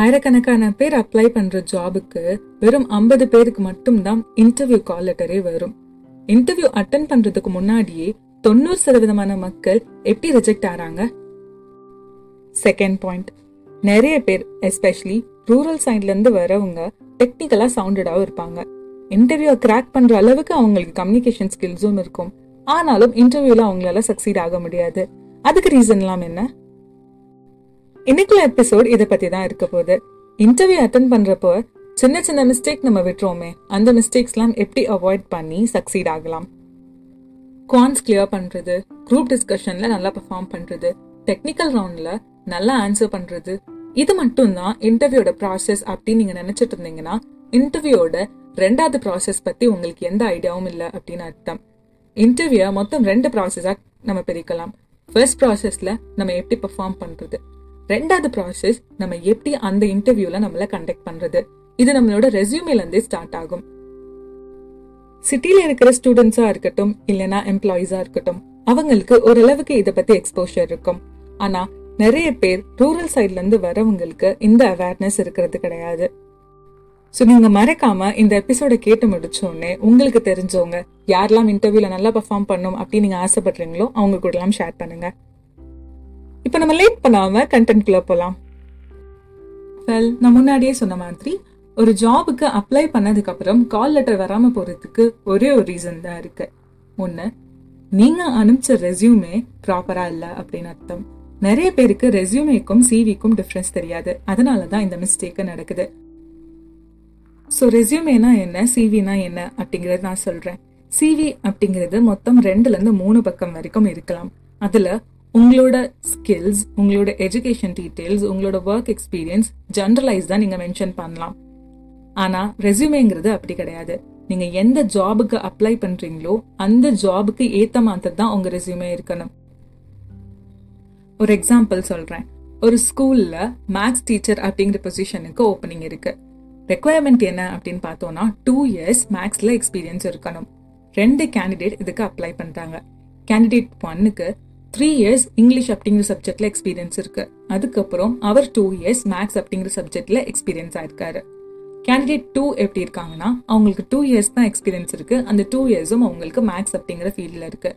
ஆயிரக்கணக்கான பேர் அப்ளை பண்ற ஜாபுக்கு வெறும் ஐம்பது பேருக்கு மட்டும்தான் இன்டர்வியூ கால் லெட்டரே வரும். இன்டர்வியூ அட்டன் பண்றதுக்கு முன்னாடியே தொண்ணூறு சதவீதமான மக்கள் எப்படி ரிஜெக்ட் ஆறாங்க? செகண்ட் பாயிண்ட் நிறைய பேர் எஸ்பெஷலி ரூரல் சைட்ல இருந்து வரவங்க டெக்னிக்கலா சவுண்டடாகவும் இருப்பாங்க. இன்டர்வியூ கிராக் பண்ற அளவுக்கு அவங்களுக்கு கம்யூனிகேஷன் ஸ்கில்ஸும் இருக்கும். ஆனாலும் இன்டர்வியூல அவங்களால சக்சீட் ஆக முடியாது. அதுக்கு ரீசன்லாம் என்ன? இன்னைக்குள்ள எபிசோட் இதை பத்தி தான் இருக்க போகுது. இன்டர்வியூ அட்டன் பண்றப்போ சின்ன சின்ன மிஸ்டேக் நம்ம விட்டுறோமே அந்த மிஸ்டேக்ஸ்லாம் எப்படி அவாய்ட் பண்ணி சக்சீட் ஆகலாம்? குவான்ஸ் கிளியர் பண்றது? குரூப் டிஸ்கஷன்ல நல்லா பெர்ஃபார்ம் பண்றது? டெக்னிக்கல் ரவுண்ட்ல நல்லா ஆன்சர் பண்றது? இது மட்டும் தான் இன்டர்வியூட ப்ராசஸ் அப்படின்னு நீங்க நினைச்சிட்டு இருந்தீங்கன்னா இன்டர்வியூட ரெண்டாவது ப்ராசஸ் பத்தி உங்களுக்கு எந்த ஐடியாவும் இல்லை அப்படின்னு அர்த்தம். இன்டர்வியூ மொத்தம் ரெண்டு ப்ராசஸா நம்ம பிரிக்கலாம். ஃபர்ஸ்ட் ப்ராசஸ்ல நம்ம எப்படி பெர்ஃபார்ம் பண்றது? ரெண்டாவது ப்ராசஸ் நம்ம எப்படி அந்த இன்டர்வியூல நம்மள கண்டக்ட் பண்றது? இது நம்மளோட ரெசியூமேல இருந்தே ஸ்டார்ட் ஆகும். சிட்டில இருக்கிற ஸ்டூடெண்ட்ஸா இருக்கட்டும் இல்லைனா எம்ப்ளாயிஸா இருக்கட்டும் அவங்களுக்கு ஓரளவுக்கு இதை பத்தி எக்ஸ்போஷர் இருக்கும். ஆனா நிறைய பேர் ரூரல் சைட்ல இருந்து வரவங்களுக்கு இந்த அவேர்னஸ் இருக்கிறது கிடையாது. ஸோ நீங்க மறக்காம இந்த எபிசோட கேட்டு முடிச்சோடனே உங்களுக்கு தெரிஞ்சவங்க யாரெல்லாம் இன்டர்வியூல நல்லா பெர்ஃபார்ம் பண்ணும் அப்படின்னு நீங்க ஆசைப்படுறீங்களோ அவங்க கூட எல்லாம் ஷேர் பண்ணுங்க. இப்போ நம்ம லேட் பண்ணாம கண்டென்ட் குள்ள போலாம். வெல் நான் முன்னாடியே சொன்ன மாதிரி ஒரு ஜாபுக்கு அப்ளை பண்ணதுக்கு அப்புறம் கால் லெட்டர் வராம போறதுக்கு ஒரே ஒரு ரீசன் தான் இருக்கு. ஒண்ணு நீங்க அனுப்பிச்ச ரெசியூமே ப்ராப்பரா இல்ல அப்படின்னு அர்த்தம். நிறைய பேருக்கு ரெசியூமேக்கும் சிவிக்கும் டிஃப்ரென்ஸ் தெரியாது. அதனால தான் இந்த மிஸ்டேக் நடக்குது. ஸோ ரெசியூமேனா என்ன சிவினா என்ன அப்படிங்கறத நான் சொல்றேன். சிவி அப்படிங்கிறது மொத்தம் ரெண்டுல இருந்து மூணு பக்கம் வரைக்கும் இருக்கலாம். அதுல உங்களோட ஸ்கில்ஸ் உங்களோட எஜுகேஷன் டீட்டெயில்ஸ் உங்களோட ஒர்க் எக்ஸ்பீரியன்ஸ் ஜென்ரலைஸ் தான் நீங்கள் மென்ஷன் பண்ணலாம். ஆனால் ரெசியூமேங்கிறது அப்படி கிடையாது. நீங்கள் எந்த ஜாபுக்கு அப்ளை பண்ணுறீங்களோ அந்த ஜாபுக்கு ஏற்ற மாதிரி தான் உங்கள் ரெசியூமே இருக்கணும். ஒரு எக்ஸாம்பிள் சொல்கிறேன் ஒரு ஸ்கூலில் மேக்ஸ் டீச்சர் அப்படிங்கிற பொசிஷனுக்கு ஓப்பனிங் இருக்குது ரெக்குவயர்மெண்ட் என்ன அப்படின்னு பார்த்தோன்னா டூ இயர்ஸ் மேக்ஸில் எக்ஸ்பீரியன்ஸ் இருக்கணும். ரெண்டு கேண்டிடேட் இதுக்கு அப்ளை பண்ணுறாங்க கேண்டிடேட் ஒன்னுக்கு த்ரீ இயர்ஸ் இங்கிலீஷ் அப்படிங்கிற சப்ஜெக்ட்ல எக்ஸ்பீரியன்ஸ் இருக்கு. அதுக்கப்புறம் அவர் டூ இயர்ஸ் மேக்ஸ் அப்படிங்கிற சப்ஜெக்ட்ல எக்ஸ்பீரியன்ஸ் ஆயிருக்காரு. கேண்டிடேட் டூ எப்படி இருக்காங்கன்னா அவங்களுக்கு டூ இயர்ஸ் தான் எக்ஸ்பீரியன்ஸ் இருக்கு. அந்த டூ இயர்ஸும் அவங்களுக்கு மேக்ஸ் அப்படிங்கிற ஃபீல்டில் இருக்கு.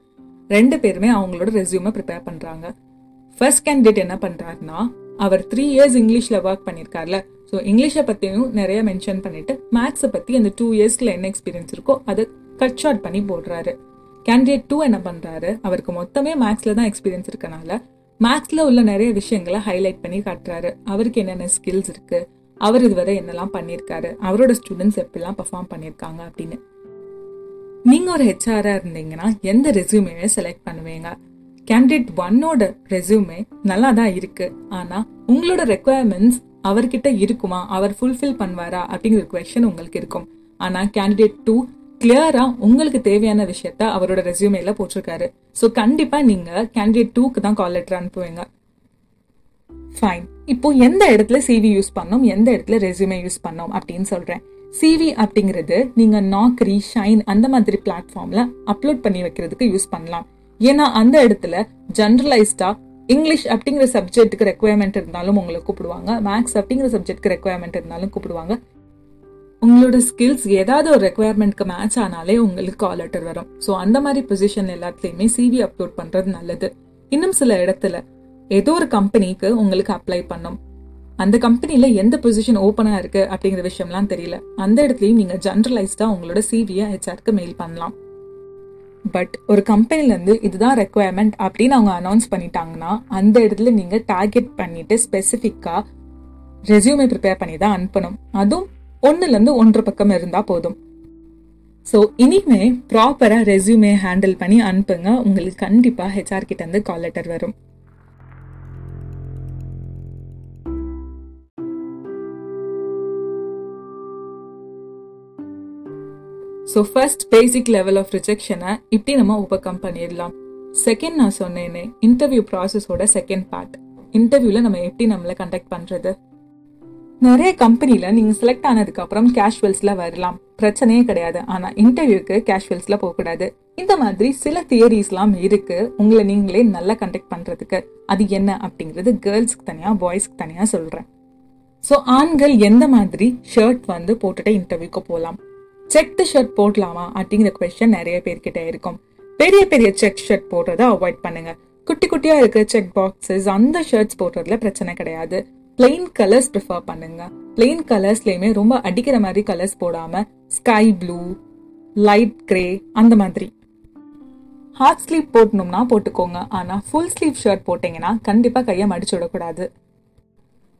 ரெண்டு பேருமே அவங்களோட ரெசியூமை ப்ரிப்பேர் பண்றாங்க. ஃபர்ஸ்ட் கேண்டிடேட் என்ன பண்றாருன்னா அவர் த்ரீ இயர்ஸ் இங்கிலீஷ்ல ஒர்க் பண்ணியிருக்காருல ஸோ இங்கிலீஷை பத்தியும் நிறைய மென்ஷன் பண்ணிட்டு மேக்ஸை பத்தி அந்த டூ இயர்ஸ்ல என்ன எக்ஸ்பீரியன்ஸ் இருக்கோ அதை கட் ஷார்ட் பண்ணி போடுறாரு. கேண்டிடேட் டூ என்ன பண்றாரு? அவருக்கு மொத்தமே மேக்ஸ்ல தான் எக்ஸ்பீரியன்ஸ் இருக்கனால மேக்ஸ்ல உள்ள நிறைய விஷயங்களை ஹைலைட் பண்ணி காட்டுறாரு. அவருக்கு என்னென்ன ஸ்கில்ஸ் இருக்கு? அவர் இதுவரை என்னெல்லாம் பண்ணியிருக்காரு? அவரோட ஸ்டூடெண்ட்ஸ் எப்படிலாம் பெர்ஃபார்ம் பண்ணியிருக்காங்க அப்படின்னு. நீங்க ஒரு ஹெச்ஆராக இருந்தீங்கன்னா எந்த ரெசியூமே செலக்ட் பண்ணுவீங்க? கேண்டிடேட் ஒன்னோட ரெசியூமே நல்லா தான் இருக்கு. ஆனா உங்களோட ரெக்குவயர்மெண்ட்ஸ் அவர்கிட்ட இருக்குமா? அவர் ஃபுல்ஃபில் பண்ணுவாரா? அப்படிங்கிற கொஷன் உங்களுக்கு இருக்கும். ஆனா கேண்டிடேட் டூ கிளியரா உங்களுக்கு தேவையான விஷயத்த அவரோட ரெசியூமேல போட்டிருக்காரு. ஸோ கண்டிப்பா நீங்க கேண்டிடேட் டூக்கு தான் கால் லெட்டர் அனுப்புவீங்க. ஃபைன் இப்போ எந்த இடத்துல சிவி யூஸ் பண்ணோம் எந்த இடத்துல ரெசியூமே யூஸ் பண்ணோம் அப்படின்னு சொல்றேன். சிவி அப்படிங்கிறது நீங்க நாக்ரி ஷைன் அந்த மாதிரி பிளாட்ஃபார்ம்ல அப்லோட் பண்ணி வைக்கிறதுக்கு யூஸ் பண்ணலாம். ஏன்னா அந்த இடத்துல ஜென்ரலைஸ்டா இங்கிலீஷ் அப்படிங்கிற சப்ஜெக்ட்டுக்கு ரெக்குவயர்மெண்ட் இருந்தாலும் உங்களை கூப்பிடுவாங்க. மேக்ஸ் அப்படிங்கிற சப்ஜெக்ட்க்கு ரெக்குவயர்மெண்ட் இருந்தாலும் கூப்பிடுவாங்க. உங்களோட ஸ்கில்ஸ் ஏதாவது ஒரு ரெக்குவயர்மெண்ட்க்கு மேட்ச் ஆனாலே உங்களுக்கு கால் லெட்டர் வரும். ஸோ அந்த மாதிரி பொசிஷன் எல்லாத்துலேயுமே சிவி அப்லோட் பண்ணுறது நல்லது. இன்னும் சில இடத்துல ஏதோ ஒரு கம்பெனிக்கு உங்களுக்கு அப்ளை பண்ணும். அந்த கம்பெனியில் எந்த பொசிஷன் ஓப்பனாக இருக்கு அப்படிங்கிற விஷயம்லாம் தெரியல. அந்த இடத்துலையும் நீங்கள் ஜென்ரலைஸ்டாக உங்களோட சிவியை ஹெச்ஆருக்கு மெயில் பண்ணலாம். பட் ஒரு கம்பெனிலேருந்து இதுதான் ரெக்குவயர்மெண்ட் அப்படின்னு அவங்க அனௌன்ஸ் பண்ணிட்டாங்கன்னா அந்த இடத்துல நீங்கள் டார்கெட் பண்ணிட்டு ஸ்பெசிஃபிக்காக ரெசியூமே ப்ரிப்பேர் பண்ணி தான் அனுப்பணும். அதுவும் ஒன்னுல இருந்து பக்கம் இருந்தா போதும். ஸோ இனிமே ப்ராப்பராக ரெசியூமே ஹேண்டில் பண்ணி அனுப்புங்க. உங்களுக்கு கண்டிப்பாக ஹெச்ஆர் கிட்டேருந்து கால் லெட்டர் வரும். So first basic level of ரிஜெக்ஷனை இப்படி நம்ம ஓவர் பண்ணிடலாம். செகண்ட் நான் சொன்னேனே இன்டர்வியூ ப்ராசஸோட செகண்ட் பார்ட் இன்டர்வியூவில் நம்ம எப்படி நம்மளை கண்டக்ட் பண்ணுறது நிறைய கம்பெனில நீங்க செலக்ட் ஆனதுக்கு அப்புறம் கேஷுவல்ஸ்ல வரலாம். பிரச்சனையே கிடையாது. ஆனால் இன்டர்வியூக்கு கேஷுவல்ஸ்ல போகக்கூடாது. இந்த மாதிரி சில தியரிஸ்லாம் இருக்கு. உங்களை நீங்களே நல்லா கண்டக்ட் பண்றதுக்கு. அது என்ன அப்படிங்கிறது கேர்ள்ஸ்க்கு தனியா பாய்ஸ்க்கு தனியா சொல்றேன். ஸோ ஆண்கள் எந்த மாதிரி ஷர்ட் வந்து போட்டுட்டு இன்டர்வியூக்கு போகலாம்? செக் ஷர்ட் போடலாமா அப்படிங்கிற கொஸ்டின் நிறைய பேர்கிட்ட இருக்கும். பெரிய பெரிய செக் ஷர்ட் போடுறத அவாய்ட் பண்ணுங்க. குட்டி குட்டியா இருக்கிற செக் பாக்ஸஸ் அந்த ஷர்ட்ஸ் போடுறதுல பிரச்சனை கிடையாது. பிளெயின் கலர்ஸ் ப்ரிஃபர் பண்ணுங்க. பிளெயின் கலர்ஸ்லயுமே ரொம்ப அடிக்கிற மாதிரி கலர்ஸ் போடாம ஸ்கை ப்ளூ லைட் கிரே அந்த மாதிரி. ஹார்ட் ஸ்லீவ் போடணும்னா போட்டுக்கோங்க. ஆனால் ஃபுல் ஸ்லீவ் ஷர்ட் போட்டிங்கன்னா கண்டிப்பாக கையை மடிச்சு விடக்கூடாது.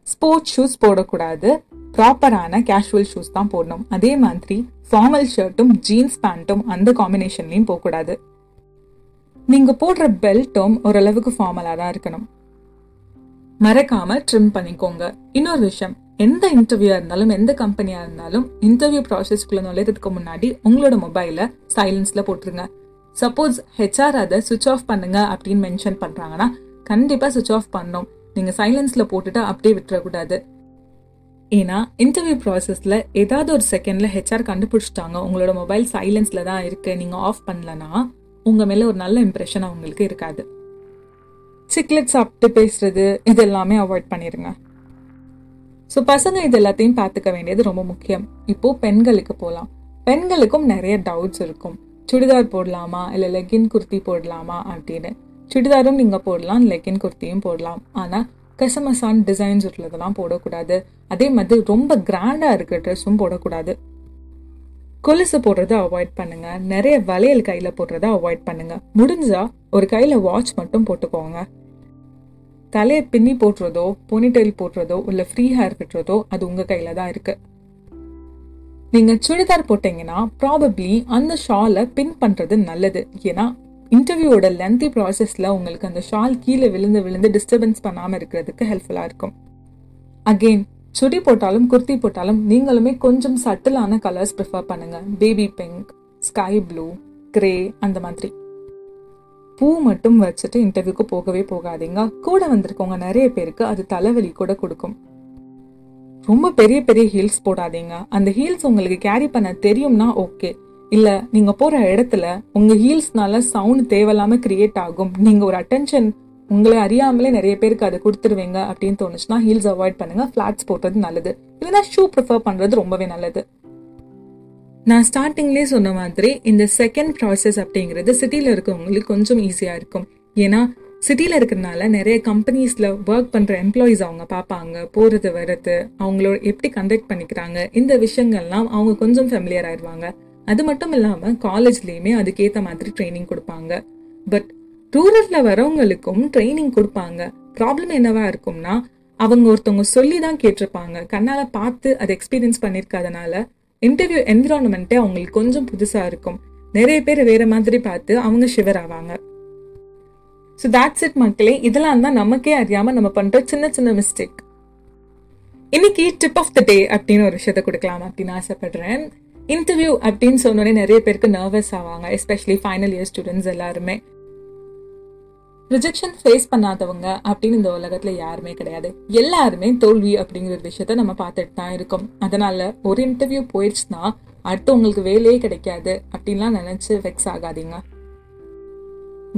ஸ்போர்ட்ஸ் ஷூஸ் போடக்கூடாது. ப்ராப்பரான கேஷுவல் ஷூஸ் தான் போடணும். அதே மாதிரி ஃபார்மல் ஷர்ட்டும் ஜீன்ஸ் பேண்ட்டும் அந்த காம்பினேஷன்லையும் போகக்கூடாது. நீங்கள் போடுற பெல்ட்டும் ஓரளவுக்கு ஃபார்மலாக தான் இருக்கணும். மறக்காம ட்ரிம் பண்ணிக்கோங்க. இன்னொரு விஷயம் எந்த இன்டர்வியூவாக இருந்தாலும் எந்த கம்பெனியா இருந்தாலும் இன்டர்வியூ ப்ராசஸ்க்குள்ள நுழையிறதுக்கு முன்னாடி உங்களோட மொபைல சைலன்ஸ்ல போட்டுருங்க. சப்போஸ் ஹெச்ஆர் அதை சுவிச் ஆஃப் பண்ணுங்க அப்படின்னு மென்ஷன் பண்றாங்கன்னா கண்டிப்பா சுவிச் ஆஃப் பண்ணோம். நீங்க சைலன்ஸ்ல போட்டுட்டு அப்படியே விட்டுறக்கூடாது. ஏன்னா இன்டர்வியூ ப்ராசஸ்ல ஏதாவது ஒரு செகண்ட்ல ஹெச்ஆர் கண்டுபிடிச்சிட்டாங்க உங்களோட மொபைல் சைலன்ஸ்ல தான் இருக்கு நீங்க ஆஃப் பண்ணலன்னா உங்க மேல ஒரு நல்ல இம்ப்ரெஷன் அவங்களுக்கு இருக்காது. சிக்லெட் சாப்பிட்டு பேசுறது இது எல்லாமே அவாய்ட் பண்ணிடுங்க ஸோ பசங்க இது எல்லாத்தையும் பார்த்துக்க வேண்டியது ரொம்ப முக்கியம். இப்போ பெண்களுக்கு போகலாம் பெண்களுக்கும் நிறைய டவுட்ஸ் இருக்கும். சுடிதார் போடலாமா? இல்லை லெகின் குர்த்தி போடலாமா? அப்படின்னு. சுடிதாரும் நீங்கள் போடலாம் லெகின் குர்த்தியும் போடலாம். ஆனால் கசமசான் டிசைன்ஸ் உள்ளதெல்லாம் போடக்கூடாது. அதே மாதிரி ரொம்ப கிராண்டாக இருக்கிற ட்ரெஸ்ஸும் போடக்கூடாது. கொலுசு போடுறத அவாய்ட் பண்ணுங்க. நிறைய வளையல் கையில் போடுறத அவாய்ட் பண்ணுங்க. முடிஞ்சா ஒரு கையில் வாட்ச் மட்டும் போட்டுக்கோங்க. தலையை பின்னி போட்டுறதோ பொனிடெயில் போட்டுறதோ இல்லை ஃப்ரீ ஹேர் விட்டுறதோ அது உங்கள் கையில் தான் இருக்குது நீங்கள் சுடிதார் போட்டீங்கன்னா ப்ராபப்ளி அந்த ஷாலை பின் பண்ணுறது நல்லது. ஏன்னா இன்டர்வியூவோட லென்த்தி ப்ராசஸில் உங்களுக்கு அந்த ஷால் கீழே விழுந்து விழுந்து டிஸ்டர்பன்ஸ் பண்ணாமல் இருக்கிறதுக்கு ஹெல்ப்ஃபுல்லாக இருக்கும். அகெயின் சுடி போட்டாலும் குர்த்தி போட்டாலும் நீங்களுமே கொஞ்சம் சட்டிலான கலர்ஸ் ப்ரிஃபர் பண்ணுங்கள் baby pink sky blue grey அந்த மாதிரி. பூ மட்டும் வச்சுட்டு இன்டர்வியூக்கு போகவே போகாதீங்க. கூட வந்திருக்கவங்க நிறைய பேருக்கு அது தலைவலி கூட கொடுக்கும். ரொம்ப பெரிய பெரிய ஹீல்ஸ் போடாதீங்க. அந்த ஹீல்ஸ் உங்களுக்கு கேரி பண்ண தெரியும்னா ஓகே இல்லை நீங்கள் போகிற இடத்துல உங்கள் ஹீல்ஸ்னால சவுண்ட் தேவையில்லாமல் கிரியேட் ஆகும். நீங்கள் ஒரு அட்டென்ஷன் உங்களை அறியாமலே நிறைய பேருக்கு அதை கொடுத்துருவீங்க அப்படின்னு தோணுச்சுன்னா ஹீல்ஸ் அவாய்ட் பண்ணுங்கள் ஃப்ளாட்ஸ் போடுறது நல்லது. இல்லைன்னா ஷூ ப்ரிஃபர் பண்ணுறது ரொம்பவே நல்லது. நான் ஸ்டார்டிங்லேயே சொன்ன மாதிரி இந்த செகண்ட் ப்ராசஸ் அப்படிங்கிறது சிட்டியில் இருக்கவங்களுக்கு கொஞ்சம் ஈஸியாக இருக்கும். ஏன்னா சிட்டியில் இருக்கிறனால நிறைய கம்பெனிஸில் ஒர்க் பண்ணுற எம்ப்ளாயீஸ் அவங்க பார்ப்பாங்க போகிறது வர்றது அவங்களோட எப்படி கண்டக்ட் பண்ணிக்கிறாங்க இந்த விஷயங்கள்லாம் அவங்க கொஞ்சம் ஃபெமிலியர் ஆயிடுவாங்க. அது மட்டும் இல்லாமல் காலேஜ்லேயுமே அதுக்கேற்ற மாதிரி ட்ரைனிங் கொடுப்பாங்க. பட் ரூரலில் வரவங்களுக்கும் ட்ரைனிங் கொடுப்பாங்க. ப்ராப்ளம் என்னவா இருக்கும்னா அவங்க ஒருத்தவங்க சொல்லி தான் கேட்டிருப்பாங்க. கண்ணால் பார்த்து அதை எக்ஸ்பீரியன்ஸ் பண்ணியிருக்காதனால இன்டர்வியூ என்விரான்மெண்ட்டே அவங்களுக்கு கொஞ்சம் புதுசாக இருக்கும். நிறைய பேர் வேற மாதிரி பார்த்து அவங்க ஷிவர் ஆவாங்க. ஸோ தாட்ஸ் இட் மக்களே. இதெல்லாம் தான் நமக்கே அறியாம நம்ம பண்ற சின்ன சின்ன மிஸ்டேக் இன்னைக்கு டிப் ஆஃப் த டே அப்படின்னு ஒரு விஷயத்த கொடுக்கலாம் அப்படின்னு ஆசைப்படுறேன். இன்டர்வியூ அப்படின்னு சொன்னோடனே நிறைய பேருக்கு நர்வஸ் ஆவாங்க எஸ்பெஷலி ஃபைனல் இயர் ஸ்டூடெண்ட்ஸ் எல்லாருமே. ரிஜெக்ஷன் ஃபேஸ் பண்ணாதவங்க அப்படின்னு இந்த உலகத்துல யாருமே கிடையாது. எல்லாருமே தோல்வி அப்படிங்கிற ஒரு விஷயத்த நம்ம பார்த்துட்டு தான் இருக்கோம். அதனால ஒரு இன்டர்வியூ போயிடுச்சுன்னா அடுத்து உங்களுக்கு வேலையே கிடைக்காது அப்படின்லாம் நினைச்சு வெக்ஸ் ஆகாதீங்க.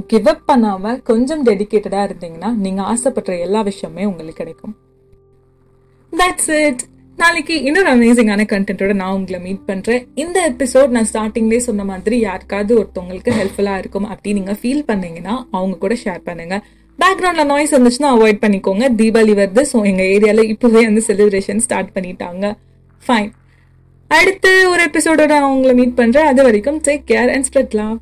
கிவ் அப் பண்ணாம கொஞ்சம் டெடிக்கேட்டடா இருந்தீங்கன்னா நீங்க ஆசைப்படுற எல்லா விஷயமே உங்களுக்கு கிடைக்கும். தட்ஸ் இட் நாளைக்கு இன்னொரு அமேசிங்கான கண்டென்ட்டோட நான் உங்களை மீட் பண்ணுறேன் இந்த எபிசோட் நான் ஸ்டார்டிங்லேயே சொன்ன மாதிரி யாருக்காவது ஒருத்தவங்களுக்கு ஹெல்ப்ஃபுல்லாக இருக்கும் அப்படின்னு நீங்கள் ஃபீல் பண்ணீங்கன்னா அவங்க கூட ஷேர் பண்ணுங்க. பேக்ரவுண்டில் நாய்ஸ் வந்துச்சுன்னா அவாய்ட் பண்ணிக்கோங்க. தீபாவளி வருது ஸோ எங்கள் ஏரியாவில் இப்போவே வந்து செலிப்ரேஷன் ஸ்டார்ட் பண்ணிட்டாங்க. ஃபைன் அடுத்து ஒரு எபிசோடோட நான் உங்களை மீட் பண்ணுறேன் அது வரைக்கும் take care and spread love